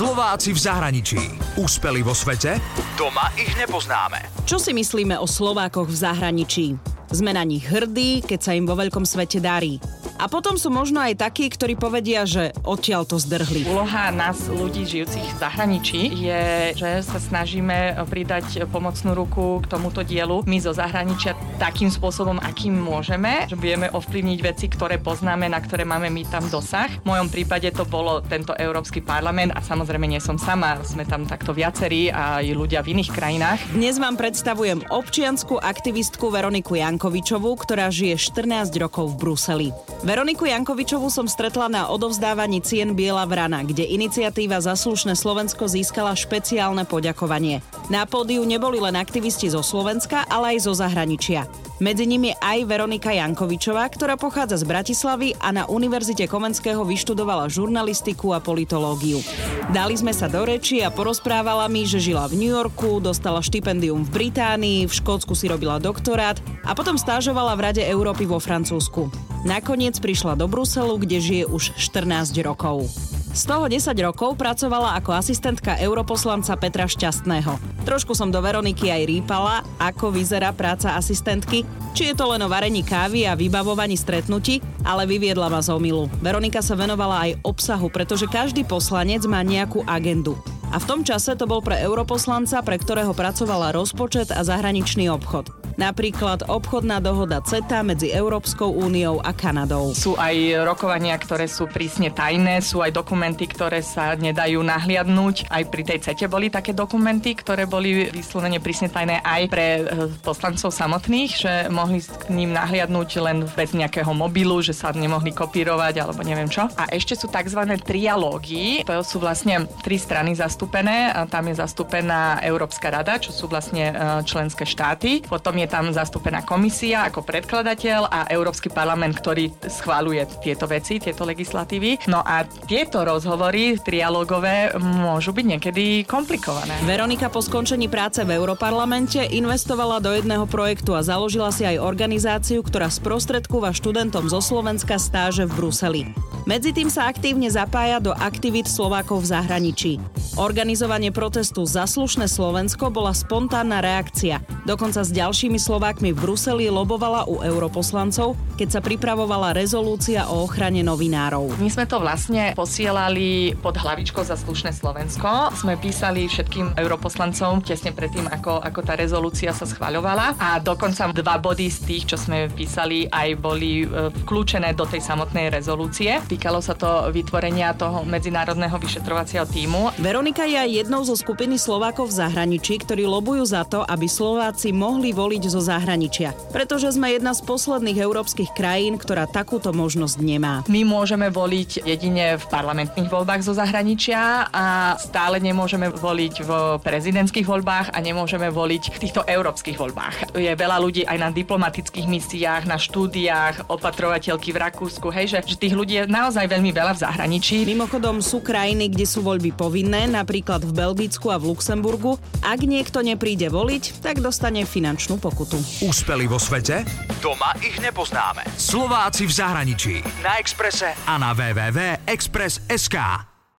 Slováci v zahraničí. Úspeli vo svete? Doma ich nepoznáme. Čo si myslíme o Slovákoch v zahraničí? Sme na nich hrdí, keď sa im vo veľkom svete darí. A potom sú možno aj takí, ktorí povedia, že odtiaľ to zdrhli. Úloha nás, ľudí žijúcich v zahraničí, je, že sa snažíme pridať pomocnú ruku k tomuto dielu my zo zahraničia takým spôsobom, akým môžeme, že vieme ovplyvniť veci, ktoré poznáme, na ktoré máme my tam dosah. V mojom prípade to bolo tento Európsky parlament a samozrejme nie som sama, sme tam takto viacerí a aj ľudia v iných krajinách. Dnes vám predstavujem občiansku aktivistku Veroniku Jankovičovú, ktorá žije 14 rokov v Bruseli. Veroniku Jankovičovú som stretla na odovzdávaní cien Biela Vrana, kde iniciatíva Zaslušné Slovensko získala špeciálne poďakovanie. Na pódiu neboli len aktivisti zo Slovenska, ale aj zo zahraničia. Medzi nimi aj Veronika Jankovičová, ktorá pochádza z Bratislavy a na Univerzite Komenského vyštudovala žurnalistiku a politológiu. Dali sme sa do reči a porozprávala mi, že žila v New Yorku, dostala štipendium v Británii, v Škótsku si robila doktorát a potom stážovala v Rade Európy vo Francúzsku. Nakoniec prišla do Bruselu, kde žije už 14 rokov. Z toho 10 rokov pracovala ako asistentka europoslanca Petra Šťastného. Trošku som do Veroniky aj rýpala, ako vyzerá práca asistentky, či je to len o varení kávy a vybavovaní stretnutí, ale vyviedla ma z omilu. Veronika sa venovala aj obsahu, pretože každý poslanec má nejakú agendu. A v tom čase to bol pre europoslanca, pre ktorého pracovala rozpočet a zahraničný obchod. Napríklad obchodná dohoda CETA medzi Európskou úniou a Kanadou. Sú aj rokovania, ktoré sú prísne tajné, sú aj dokumenty, ktoré sa nedajú nahliadnúť. Aj pri tej CETE boli také dokumenty, ktoré boli vyslovene prísne tajné aj pre eh, poslancov samotných, že mohli k ním nahliadnúť len bez nejakého mobilu, že sa nemohli kopírovať alebo neviem čo. A ešte sú tzv. trialógy, to sú vlastne tri strany zastúpené. Tam je zastúpená Európska rada, čo sú vlastne eh, členské štáty. Potom je tam zastúpená komisia ako predkladateľ a Európsky parlament, ktorý schváluje tieto veci, tieto legislatívy. No a tieto rozhovory trialogové môžu byť niekedy komplikované. Veronika po skončení práce v Europarlamente investovala do jedného projektu a založila si aj organizáciu, ktorá sprostredkúva študentom zo Slovenska stáže v Bruseli. Medzi tým sa aktívne zapája do aktivít Slovákov v zahraničí. Organizovanie protestu Zaslušné Slovensko bola spontánna reakcia. Dokonca s ďalšími Slovákmi v Bruseli lobovala u europoslancov, keď sa pripravovala rezolúcia o ochrane novinárov. My sme to vlastne posielali pod hlavičkou za slušné Slovensko. Sme písali všetkým europoslancom tesne predtým, ako, ako tá rezolúcia sa schvaľovala a dokonca dva body z tých, čo sme písali, aj boli e, vklúčené do tej samotnej rezolúcie. Týkalo sa to vytvorenia toho medzinárodného vyšetrovacieho týmu. Veronika je jednou zo skupiny Slovákov v zahraničí, ktorí lobujú za to, aby Slováci mohli voliť zo zahraničia. Pretože sme jedna z posledných európskych krajín, ktorá takúto možnosť nemá. My môžeme voliť jedine v parlamentných voľbách zo zahraničia a stále nemôžeme voliť v prezidentských voľbách a nemôžeme voliť v týchto európskych voľbách. Je veľa ľudí aj na diplomatických misiách, na štúdiách, opatrovateľky v Rakúsku, hej, že, že tých ľudí je naozaj veľmi veľa v zahraničí. Mimochodom sú krajiny, kde sú voľby povinné, napríklad v Belgicku a v Luxemburgu. Ak niekto nepríde voliť, tak dostane finančnú pokutu. Úspeli vo svete? Doma ich nepoznáme. Slováci v zahraničí. Na Exprese a na www.express.sk.